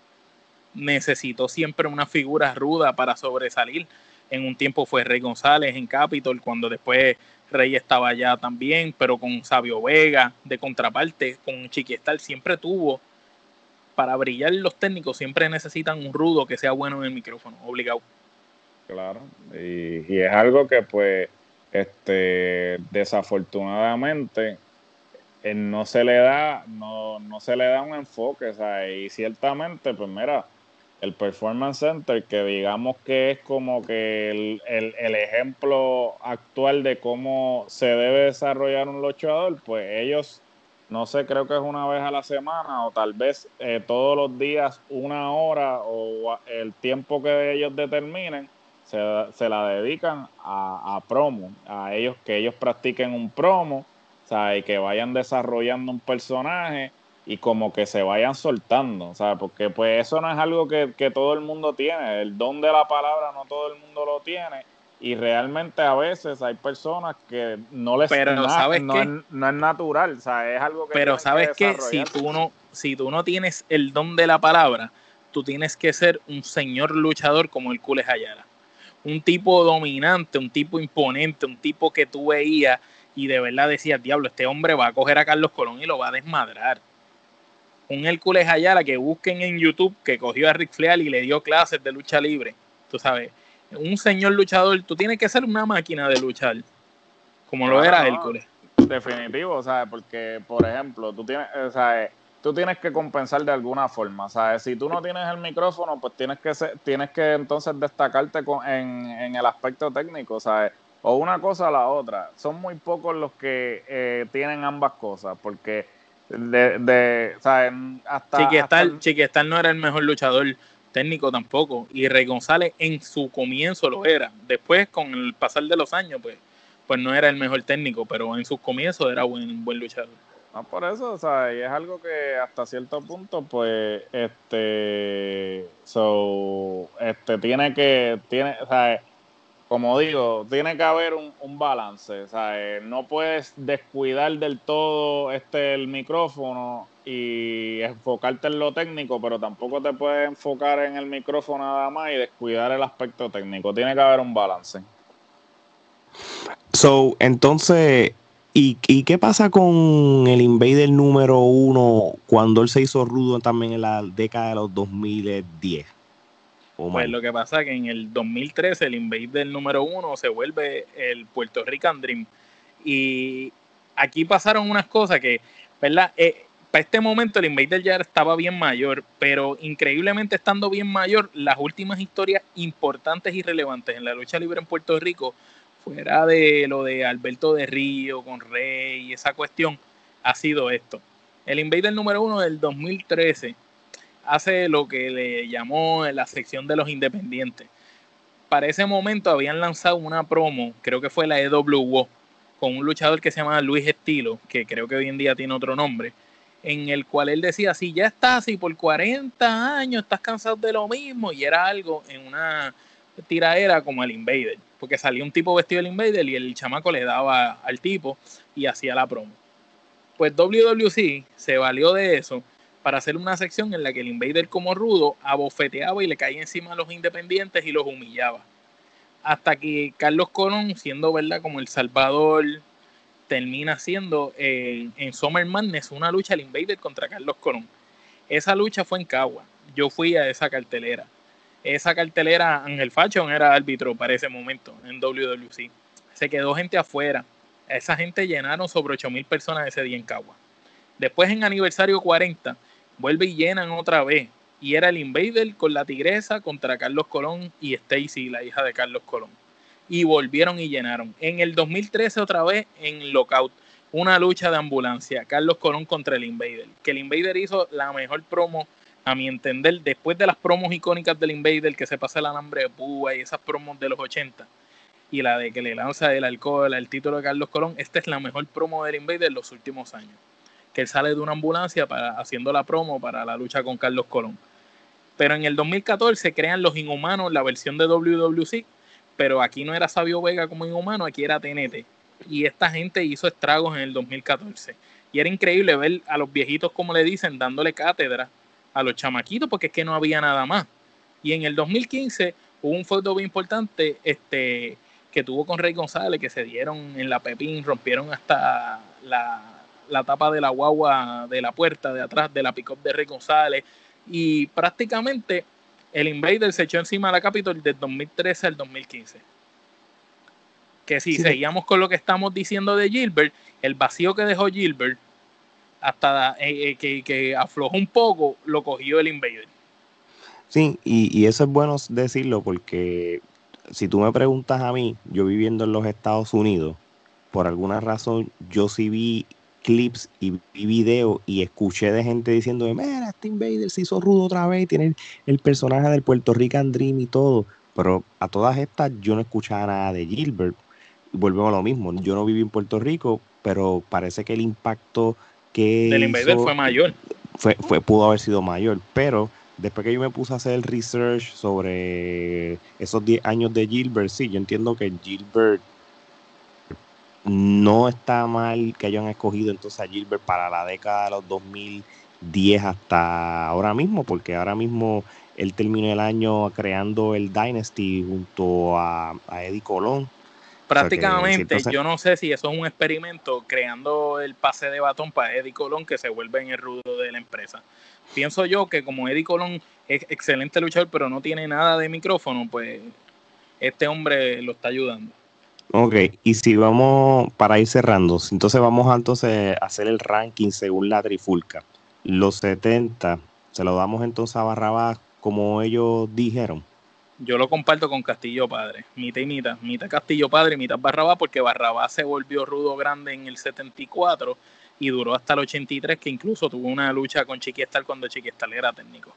necesitó siempre una figura ruda para sobresalir. En un tiempo fue Rey González en Capitol, cuando después Rey estaba allá también, pero con Sabio Vega de contraparte, con Chiquiestal siempre tuvo. Para brillar los técnicos siempre necesitan un rudo que sea bueno en el micrófono, obligado. Claro, y, es algo que pues este desafortunadamente no se le da no, no se le da un enfoque, o y ciertamente pues mira, el Performance Center, que digamos que es como que el, el, ejemplo actual de cómo se debe desarrollar un luchador, pues ellos, no sé, creo que es una vez a la semana o tal vez eh, todos los días una hora o el tiempo que ellos determinen, se, la dedican a, promo, a ellos que ellos practiquen un promo, o sea, y que vayan desarrollando un personaje y como que se vayan soltando, o sea, porque pues eso no es algo que, todo el mundo tiene, el don de la palabra no todo el mundo lo tiene y realmente a veces hay personas que no les pero no, ¿sabes no, es, no, es, natural, o sea, es algo que Pero sabes que, si tú no si tú no tienes el don de la palabra, tú tienes que ser un señor luchador como el Cules Ayala un tipo dominante, un tipo imponente, un tipo que tú veías y de verdad decías, diablo, este hombre va a coger a Carlos Colón y lo va a desmadrar. Un Hércules Ayala que busquen en YouTube que cogió a Rick Flair y le dio clases de lucha libre. Tú sabes, un señor luchador, tú tienes que ser una máquina de luchar, como lo era Hércules. Definitivo, o sea, porque, por ejemplo, tú tienes, o sea, tú tienes que compensar de alguna forma, ¿sabes? Si tú no tienes el micrófono, pues tienes que tienes que entonces destacarte en, el aspecto técnico, ¿sabes? O una cosa o la otra. Son muy pocos los que eh, tienen ambas cosas, porque de, de ¿sabes? Hasta, Chiquistal, no era el mejor luchador técnico tampoco, y Rey González en su comienzo lo era. Después, con el pasar de los años, pues, pues no era el mejor técnico, pero en sus comienzos era buen, buen luchador. No, por eso, o sea, y es algo que hasta cierto punto, pues, este, so, este, tiene que, tiene, o sea, como digo, tiene que haber un, balance. O sea, no puedes descuidar del todo este el micrófono y enfocarte en lo técnico, pero tampoco te puedes enfocar en el micrófono nada más y descuidar el aspecto técnico. Tiene que haber un balance. So, entonces, ¿y, ¿y, qué pasa con el Invader número uno cuando él se hizo rudo también en la década de los 2010? pues lo que pasa es que en el 2013 el Invader número uno se vuelve el Puerto Rican Dream. Y aquí pasaron unas cosas que, ¿verdad? Eh, para este momento el Invader ya estaba bien mayor, pero increíblemente estando bien mayor, las últimas historias importantes y relevantes en la lucha libre en Puerto Rico fuera de lo de Alberto de Río con Rey y esa cuestión, ha sido esto. El Invader número uno del 2013 hace lo que le llamó la sección de los independientes. Para ese momento habían lanzado una promo, creo que fue la EWO, con un luchador que se llama Luis Estilo, que creo que hoy en día tiene otro nombre, en el cual él decía, si ya estás y por 40 años estás cansado de lo mismo, y era algo en una tiraera como el Invader porque salía un tipo vestido del Invader y el chamaco le daba al tipo y hacía la promo. Pues WWC se valió de eso para hacer una sección en la que el Invader como rudo abofeteaba y le caía encima a los independientes y los humillaba. Hasta que Carlos Colón, siendo verdad como el Salvador, termina siendo en Summer Madness una lucha al Invader contra Carlos Colón. Esa lucha fue en Cagua. Yo fui a esa cartelera esa cartelera, Ángel Fashion era árbitro para ese momento en WWC. Se quedó gente afuera. Esa gente llenaron sobre 8 mil personas ese día en Cagua. Después en aniversario 40, vuelve y llenan otra vez. Y era el Invader con la Tigresa contra Carlos Colón y Stacy, la hija de Carlos Colón. Y volvieron y llenaron. En el 2013 otra vez en Lockout, una lucha de ambulancia. Carlos Colón contra el Invader. Que el Invader hizo la mejor promo a mi entender, después de las promos icónicas del Invader, que se pasa el alambre de púa y esas promos de los 80, y la de que le lanza el alcohol al título de Carlos Colón, esta es la mejor promo del Invader de los últimos años. Que él sale de una ambulancia para, haciendo la promo para la lucha con Carlos Colón. Pero en el 2014 crean Los Inhumanos, la versión de WWC, pero aquí no era Sabio Vega como inhumano, aquí era TNT. Y esta gente hizo estragos en el 2014. Y era increíble ver a los viejitos, como le dicen, dándole cátedra a los chamaquitos porque es que no había nada más. Y en el 2015 hubo un foto bien importante este, que tuvo con Rey González, que se dieron en la Pepín, rompieron hasta la, la tapa de la guagua de la puerta de atrás de la pick de Rey González. Y prácticamente el Invader se echó encima de la Capitol del 2013 al 2015. Que si seguíamos con lo que estamos diciendo de Gilbert, el vacío que dejó Gilbert hasta eh, eh, que, aflojó un poco, lo cogió el Invader. Sí, y, y, eso es bueno decirlo porque si tú me preguntas a mí, yo viviendo en los Estados Unidos, por alguna razón yo sí vi clips y vi videos y escuché de gente diciendo, mira, este Invader se hizo rudo otra vez, tiene el, personaje del Puerto Rican Dream y todo, pero a todas estas yo no escuchaba nada de Gilbert. Volvemos a lo mismo, yo no viví en Puerto Rico, pero parece que el impacto que del Invader fue mayor. Fue, fue, pudo haber sido mayor, pero después que yo me puse a hacer el research sobre esos 10 años de Gilbert, sí, yo entiendo que Gilbert no está mal que hayan escogido entonces a Gilbert para la década de los 2010 hasta ahora mismo, porque ahora mismo él terminó el año creando el Dynasty junto a, a Eddie Colón Prácticamente, yo no sé si eso es un experimento creando el pase de batón para Eddie Colón que se vuelve en el rudo de la empresa. Pienso yo que como Eddie Colón es excelente luchador, pero no tiene nada de micrófono, pues este hombre lo está ayudando. Ok, y si vamos para ir cerrando, entonces vamos a entonces hacer el ranking según la trifulca. Los 70, se lo damos entonces a Barrabás como ellos dijeron yo lo comparto con Castillo Padre, mitad y mitad, mitad Castillo Padre y mitad Barrabás, porque Barrabás se volvió rudo grande en el 74 y duró hasta el 83, que incluso tuvo una lucha con Chiquiestal cuando Chiquiestal era técnico.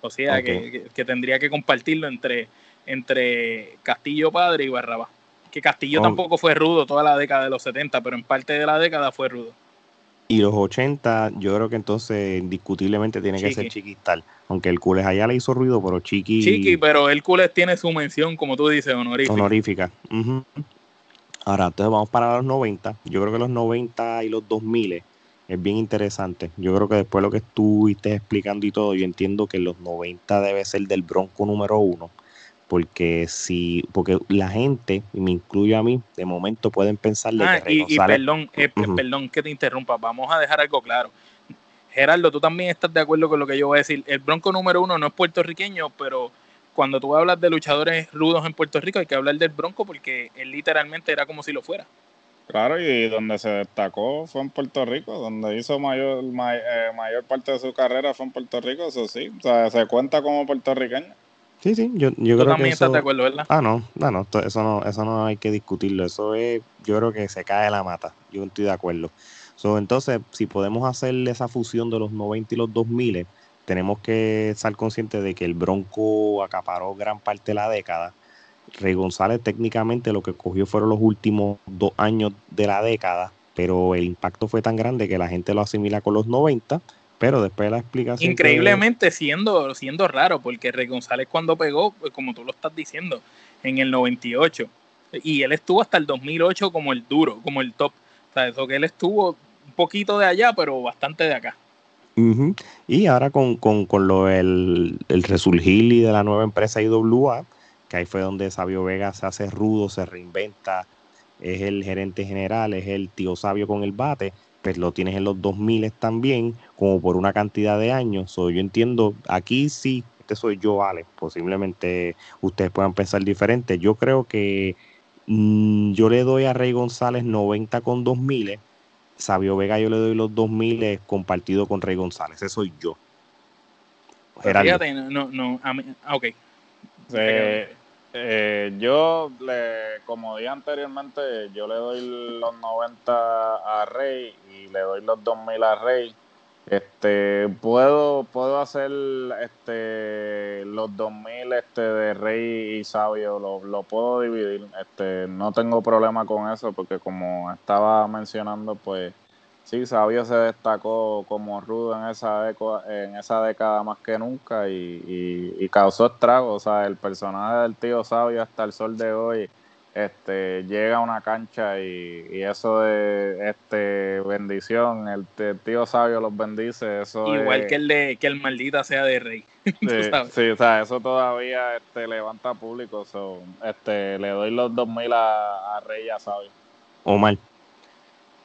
O sea que, tendría que compartirlo entre, entre Castillo Padre y Barrabás. Que Castillo tampoco fue rudo toda la década de los 70, pero en parte de la década fue rudo. Y los 80, yo creo que entonces indiscutiblemente tiene que ser Chiquistal. Aunque el Cules allá le hizo ruido, pero Chiqui. Chiqui, pero el Cules tiene su mención, como tú dices, honorífica. Honorífica. Ahora, entonces vamos para los 90. Yo creo que los 90 y los 2000 es bien interesante. Yo creo que después de lo que estuviste explicando y todo, yo entiendo que los 90 debe ser del Bronco número uno. Porque si, porque la gente, y me incluyo a mí, de momento pueden pensar ah, y, perdón, eh, perdón que te interrumpa, vamos a dejar algo claro. Gerardo, tú también estás de acuerdo con lo que yo voy a decir. El Bronco número uno no es puertorriqueño, pero cuando tú hablas de luchadores rudos en Puerto Rico, hay que hablar del Bronco porque él literalmente era como si lo fuera. Claro, y donde se destacó fue en Puerto Rico, donde hizo mayor, eh, mayor parte de su carrera fue en Puerto Rico, eso sí, o sea, se cuenta como puertorriqueño. Sí, sí, yo, yo ¿Tú creo también estás de acuerdo, ¿verdad? Ah, no, no, no, eso no, eso no hay que discutirlo, eso es, yo creo que se cae la mata, yo estoy de acuerdo. So, entonces, si podemos hacer esa fusión de los 90 y los 2000, tenemos que estar conscientes de que el Bronco acaparó gran parte de la década. Rey González técnicamente lo que cogió fueron los últimos dos años de la década, pero el impacto fue tan grande que la gente lo asimila con los 90, pero después de la explicación... Increíblemente siendo, siendo raro, porque Rey González cuando pegó, pues, como tú lo estás diciendo, en el 98, y él estuvo hasta el 2008 como el duro, como el top. O sea, eso que él estuvo un poquito de allá, pero bastante de acá. Y ahora con, con, lo el, el resurgir y de la nueva empresa IWA, que ahí fue donde Sabio Vega se hace rudo, se reinventa, es el gerente general, es el tío Sabio con el bate, pues lo tienes en los 2000 también, como por una cantidad de años. yo entiendo, aquí sí, este soy yo, vale, posiblemente ustedes puedan pensar diferente. Yo creo que mm, yo le doy a Rey González 90 con 2000 Sabio Vega yo le doy los 2000 eh, compartido con Rey González. Ese soy yo. Fíjate, no, no, a mí, ah, ok. Eh, yo, le, como dije anteriormente, yo le doy los 90 a Rey y le doy los 2000 a Rey. Este, puedo, puedo hacer este, los 2000 este, de Rey y Sabio, lo, lo puedo dividir. Este, no tengo problema con eso porque como estaba mencionando, pues sí, Sabio se destacó como rudo en esa, en esa década más que nunca y, y, causó estragos. O sea, el personaje del tío Sabio hasta el sol de hoy este llega a una cancha y, eso de este bendición el, tío sabio los bendice eso igual que el de que el maldita sea de rey sí, o sea eso todavía este levanta público este le doy los 2000 a, a rey y a sabio. Omar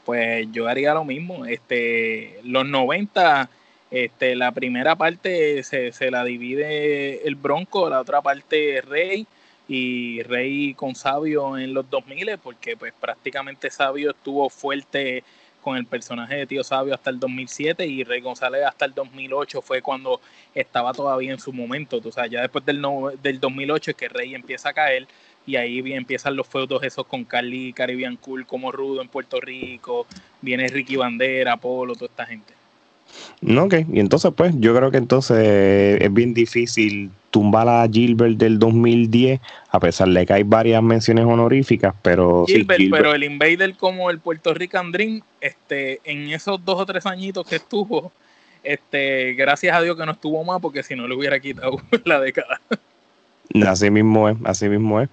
pues yo haría lo mismo este los 90 este la primera parte se, se la divide el bronco la otra parte rey y Rey con Sabio en los 2000 porque pues prácticamente Sabio estuvo fuerte con el personaje de Tío Sabio hasta el 2007 y Rey González hasta el 2008 fue cuando estaba todavía en su momento. O sea, ya después del, del 2008 es que Rey empieza a caer y ahí empiezan los feudos esos con Carly Caribbean Cool como Rudo en Puerto Rico, viene Ricky Bandera, Polo, toda esta gente. No, ok, y entonces pues yo creo que entonces es bien difícil tumbar a Gilbert del 2010, a pesar de que hay varias menciones honoríficas, pero... Gilbert, pero el Invader como el Puerto Rican Dream, este, en esos dos o tres añitos que estuvo, este, gracias a Dios que no estuvo más, porque si no le hubiera quitado la década. Así mismo es, así mismo es.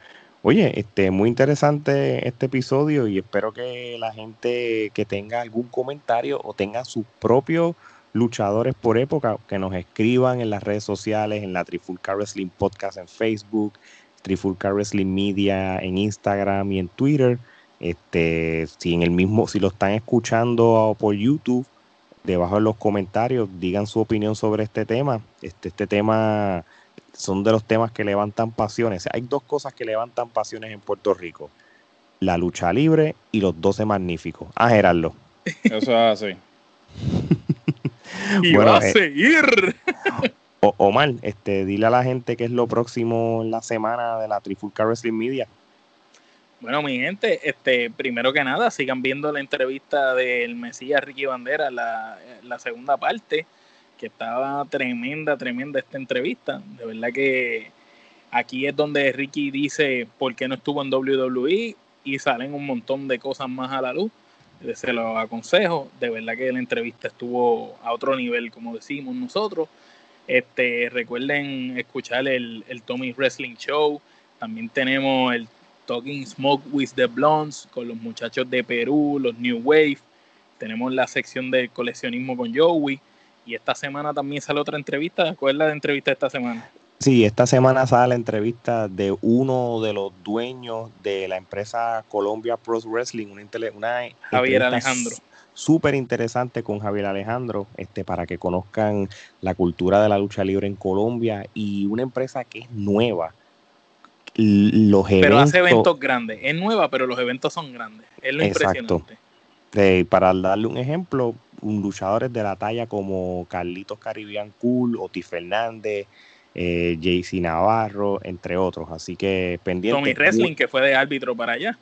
Oye, este, muy interesante este episodio y espero que la gente que tenga algún comentario o tenga su propio luchadores por época, que nos escriban en las redes sociales, en la Trifulca Wrestling Podcast en Facebook, Trifulca Wrestling Media en Instagram y en Twitter. Este, si en el mismo, si lo están escuchando por YouTube, debajo en los comentarios, digan su opinión sobre este tema. Este, este tema son de los temas que levantan pasiones. Hay dos cosas que levantan pasiones en Puerto Rico. La lucha libre y los 12 magníficos. Ah, Gerardo. Eso es así. y va a eh, seguir. Omar, este, dile a la gente qué es lo próximo en la semana de la Trifulca Wrestling Media. Bueno, mi gente, este, primero que nada, sigan viendo la entrevista del Mesías Ricky Bandera, la, la segunda parte, que estaba tremenda, tremenda esta entrevista. De verdad que aquí es donde Ricky dice por qué no estuvo en WWE y salen un montón de cosas más a la luz se lo aconsejo. De verdad que la entrevista estuvo a otro nivel, como decimos nosotros. Este, recuerden escuchar el, el Tommy Wrestling Show. También tenemos el Talking Smoke with the Blondes con los muchachos de Perú, los New Wave. Tenemos la sección de coleccionismo con Joey. Y esta semana también sale otra entrevista. ¿Cuál es la entrevista de esta semana? Sí, esta semana sale la entrevista de uno de los dueños de la empresa Colombia Pro Wrestling, una, una Javier Alejandro. Súper interesante con Javier Alejandro, este, para que conozcan la cultura de la lucha libre en Colombia y una empresa que es nueva. Los eventos, pero hace eventos grandes. Es nueva, pero los eventos son grandes. Es lo exacto. impresionante. para darle un ejemplo, luchadores de la talla como Carlitos Caribbean Cool, Oti Fernández, eh, JC Navarro, entre otros. Así que pendiente. Tommy Wrestling, que fue de árbitro para allá.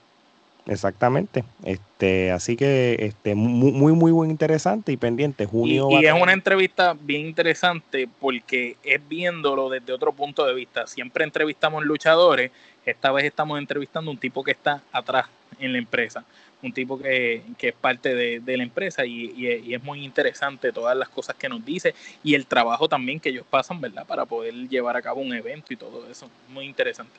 Exactamente. Este, así que este, muy, muy, muy buen interesante y pendiente. Junio. Y, es una entrevista bien interesante porque es viéndolo desde otro punto de vista. Siempre entrevistamos luchadores. Esta vez estamos entrevistando un tipo que está atrás en la empresa un tipo que, es parte de, la empresa y, es muy interesante todas las cosas que nos dice y el trabajo también que ellos pasan, ¿verdad? Para poder llevar a cabo un evento y todo eso. Muy interesante.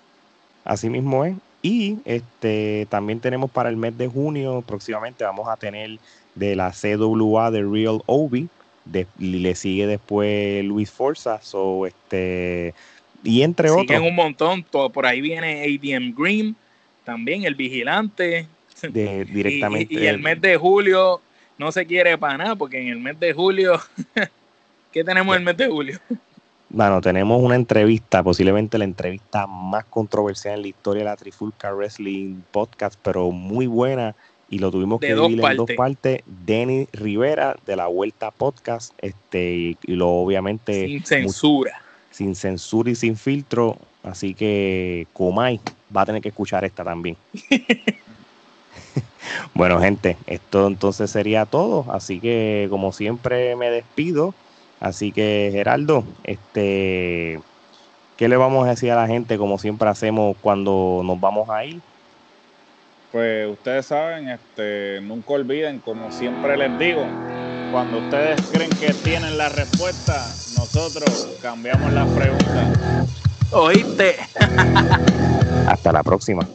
Así mismo es. Y este también tenemos para el mes de junio, próximamente vamos a tener de la CWA de Real Obi. le sigue después Luis Forza. So, este, y entre Siguen otros. un montón. Todo, por ahí viene ADM Green, también el vigilante directamente. Y, el mes de julio no se quiere para nada, porque en el mes de julio, ¿qué tenemos en el mes de julio? Bueno, tenemos una entrevista, posiblemente la entrevista más controversial en la historia de la Trifulca Wrestling Podcast, pero muy buena y lo tuvimos que dividir en dos partes. Denny Rivera de la Vuelta Podcast, este, y, lo obviamente sin censura. sin censura y sin filtro. Así que Comay va a tener que escuchar esta también. Bueno, gente, esto entonces sería todo. Así que, como siempre, me despido. Así que, Geraldo, este, ¿qué le vamos a decir a la gente, como siempre hacemos cuando nos vamos a ir? Pues ustedes saben, este, nunca olviden, como siempre les digo, cuando ustedes creen que tienen la respuesta, nosotros cambiamos las preguntas. ¿Oíste? Hasta la próxima.